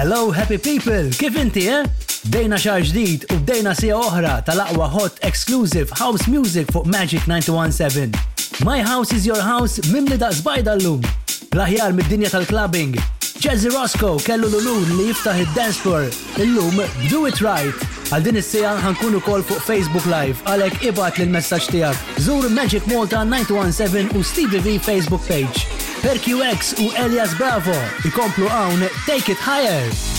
Hello, happy people! Kif inti, eh? Bdejna xar ġdid u bdejna sija oħra tal-aqwa hot exclusive house music fuq Magic 917. My house is your house mimli da' zbajda l-lum. L-aħjar mid-dinja tal-clubbing. Jazzy Roscoe kellu l-unur li jiftaħ id-dance floor Illum b'Do It Right għal din is-siegħa ħa nkun ukoll fuq Facebook Live għalhekk ibgħatli l-messaġġ tiegħek. Żur Magic Malta 927 u Stevie Vee Facebook page. Per QX u Elias Bravo ikomplu hawn Take It Higher!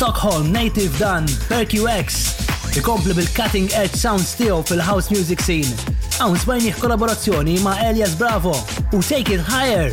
Stockholm native dan PerQX ikompli bil-cutting edge sounds tiegħu fil-house music scene. Hawn smajnih kollaborazzjoni ma' Elias Bravo u Take It Higher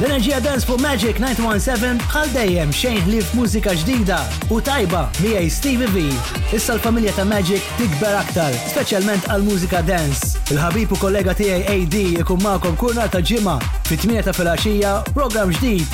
L-enerġija dance fuq Magic 917 bħal dejjem xejn ħlief mużika ġdida u tajba miegħi Stevie V. Issa l-familja ta' Magic tikber aktar, speċjalment għal mużika dance. Il-ħabib u kollega tiegħi AD ikun magħkom kull ta' ġimgħa fit-8 ta' filgħaxija program ġdid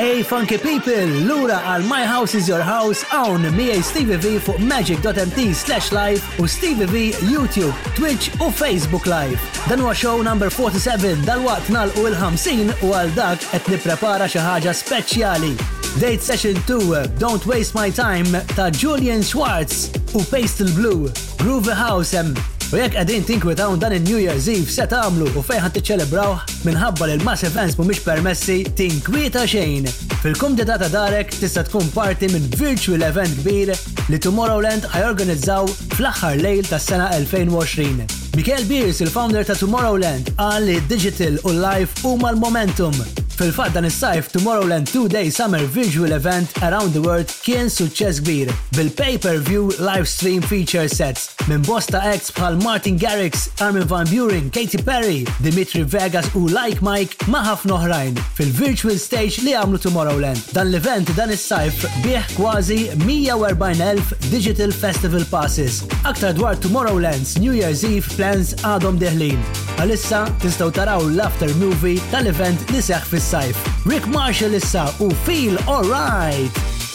Hey Funky People, lura għal My House is Your House hawn miegħi Stevie V fuq magic.mt slash live u Stevie B YouTube, Twitch u Facebook Live. Dan huwa show number 47 dalwaqt nagħlqu il-50 u għal dak qed nipprepara xi ħaġa speċjali. Date Session 2 Don't Waste My Time ta' Julian Schwartz u Pastel Blue, Groovy House hemm. U jekk qegħdin tinkwitaw dan il-New Year's Eve se tagħmlu u fejn ħadd tiċċelebrawh minħabba li l-mass events mhumiex permessi tinkwieta xejn. Fil-kumdità ta' darek tista' tkun parti minn virtual event kbir li Tomorrowland ħa jorganizzaw fl-aħħar lejl tas-sena 2020. Mikael Beers, il-founder ta' Tomorrowland, qal li d-diġital u l-live huma l-momentum. Fil-fatt dan is-sajf Tomorrowland Two Day Summer Visual Event Around the World kien suċċess kbir, bil-pay-per-view live stream feature sets, Minn bosta acts bħal Martin Garrix, Armin van Buuren, Katy Perry, Dimitri Vegas u Like Mike ma' ħafna oħrajn fil-virtual stage li għamlu Tomorrowland. Dan l-event dan is-sajf biegħ kważi 140,000 digital festival passes. Aktar dwar Tomorrowland's New Year's Eve plans għadhom deħlin. Għalissa tistgħu taraw l-after movie tal-event li seħħ fis-sajf. Rick Marshall issa u Feel Alright!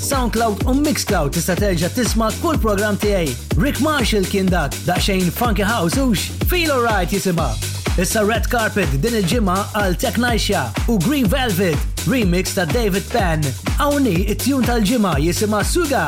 Soundcloud u Mixcloud tista' terġa' tisma' kull programm tiegħi. Rick Marshall kien dak, daqsxejn funky house hux, feel alright jisimha. Issa Red Carpet din il-ġimgħa għal Technicia u Green Velvet, remix ta' David Penn. Hawn hi t-tune tal-ġimgħa jisimha Suga.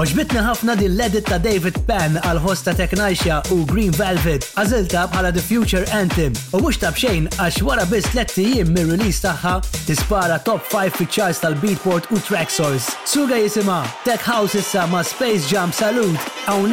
Oġbitni ħafna din l-edit ta' David Penn għal hosta Teknajxja u Green Velvet għażilta bħala The Future Anthem u mhux ta' bxejn għax wara biss tliet ijiem mir-release tagħha tispara top 5 fiċ-charts tal-Beatport u Traxsource. Suga jisimha Tech House issa ma' Space Jam Salute hawn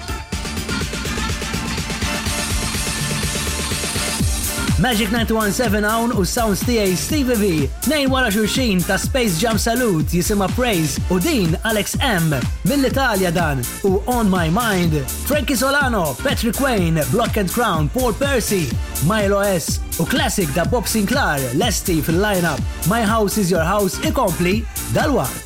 Magic 917 hawn u sounds tiegħi Stevie V. Nejn wara xulxin ta' Space Jam Salute jisimha Praise u din Alex M. Mill-Italja dan u On My Mind. Frankie Solano, Patrick Wayne, Block and Crown, Paul Percy, Milo S. U classic da Bob Sinclair, Lesti fil-lineup. My House is Your House ikompli dal-waqt.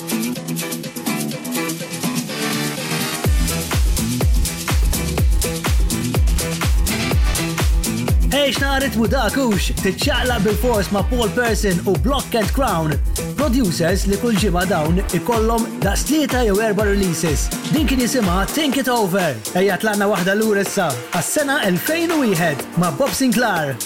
Għex ta' ritmu dakux, tiċċaqla bil-fors ma' Paul Person u Block and Crown, producers li kull ġimgħa dawn ikollhom daqs tlieta jew erba' releases. Din kien jisimha Think It Over. Ejja tlaqna waħda lur issa għas-sena 2001 ma' Bob Sinclair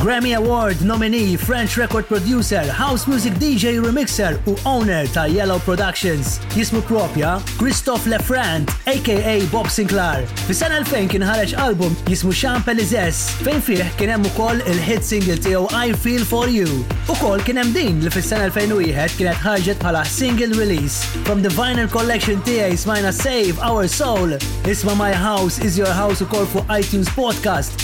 Grammy Award nominee, French record producer, house music DJ remixer u owner ta' Yellow Productions, jismu propja Christophe Lefrant aka Bob Sinclar. Fis-sena 2000 kien ħareġ album jismu Chant Pelizes fejn fih kien hemm ukoll il-hit single tiegħu I Feel For You. Ukoll kien hemm din li fis-sena 2001 kienet ħarġet bħala single release. From the vinyl collection tiegħi smajna Save Our Soul. Isma' My House Is Your House ukoll fuq iTunes Podcast.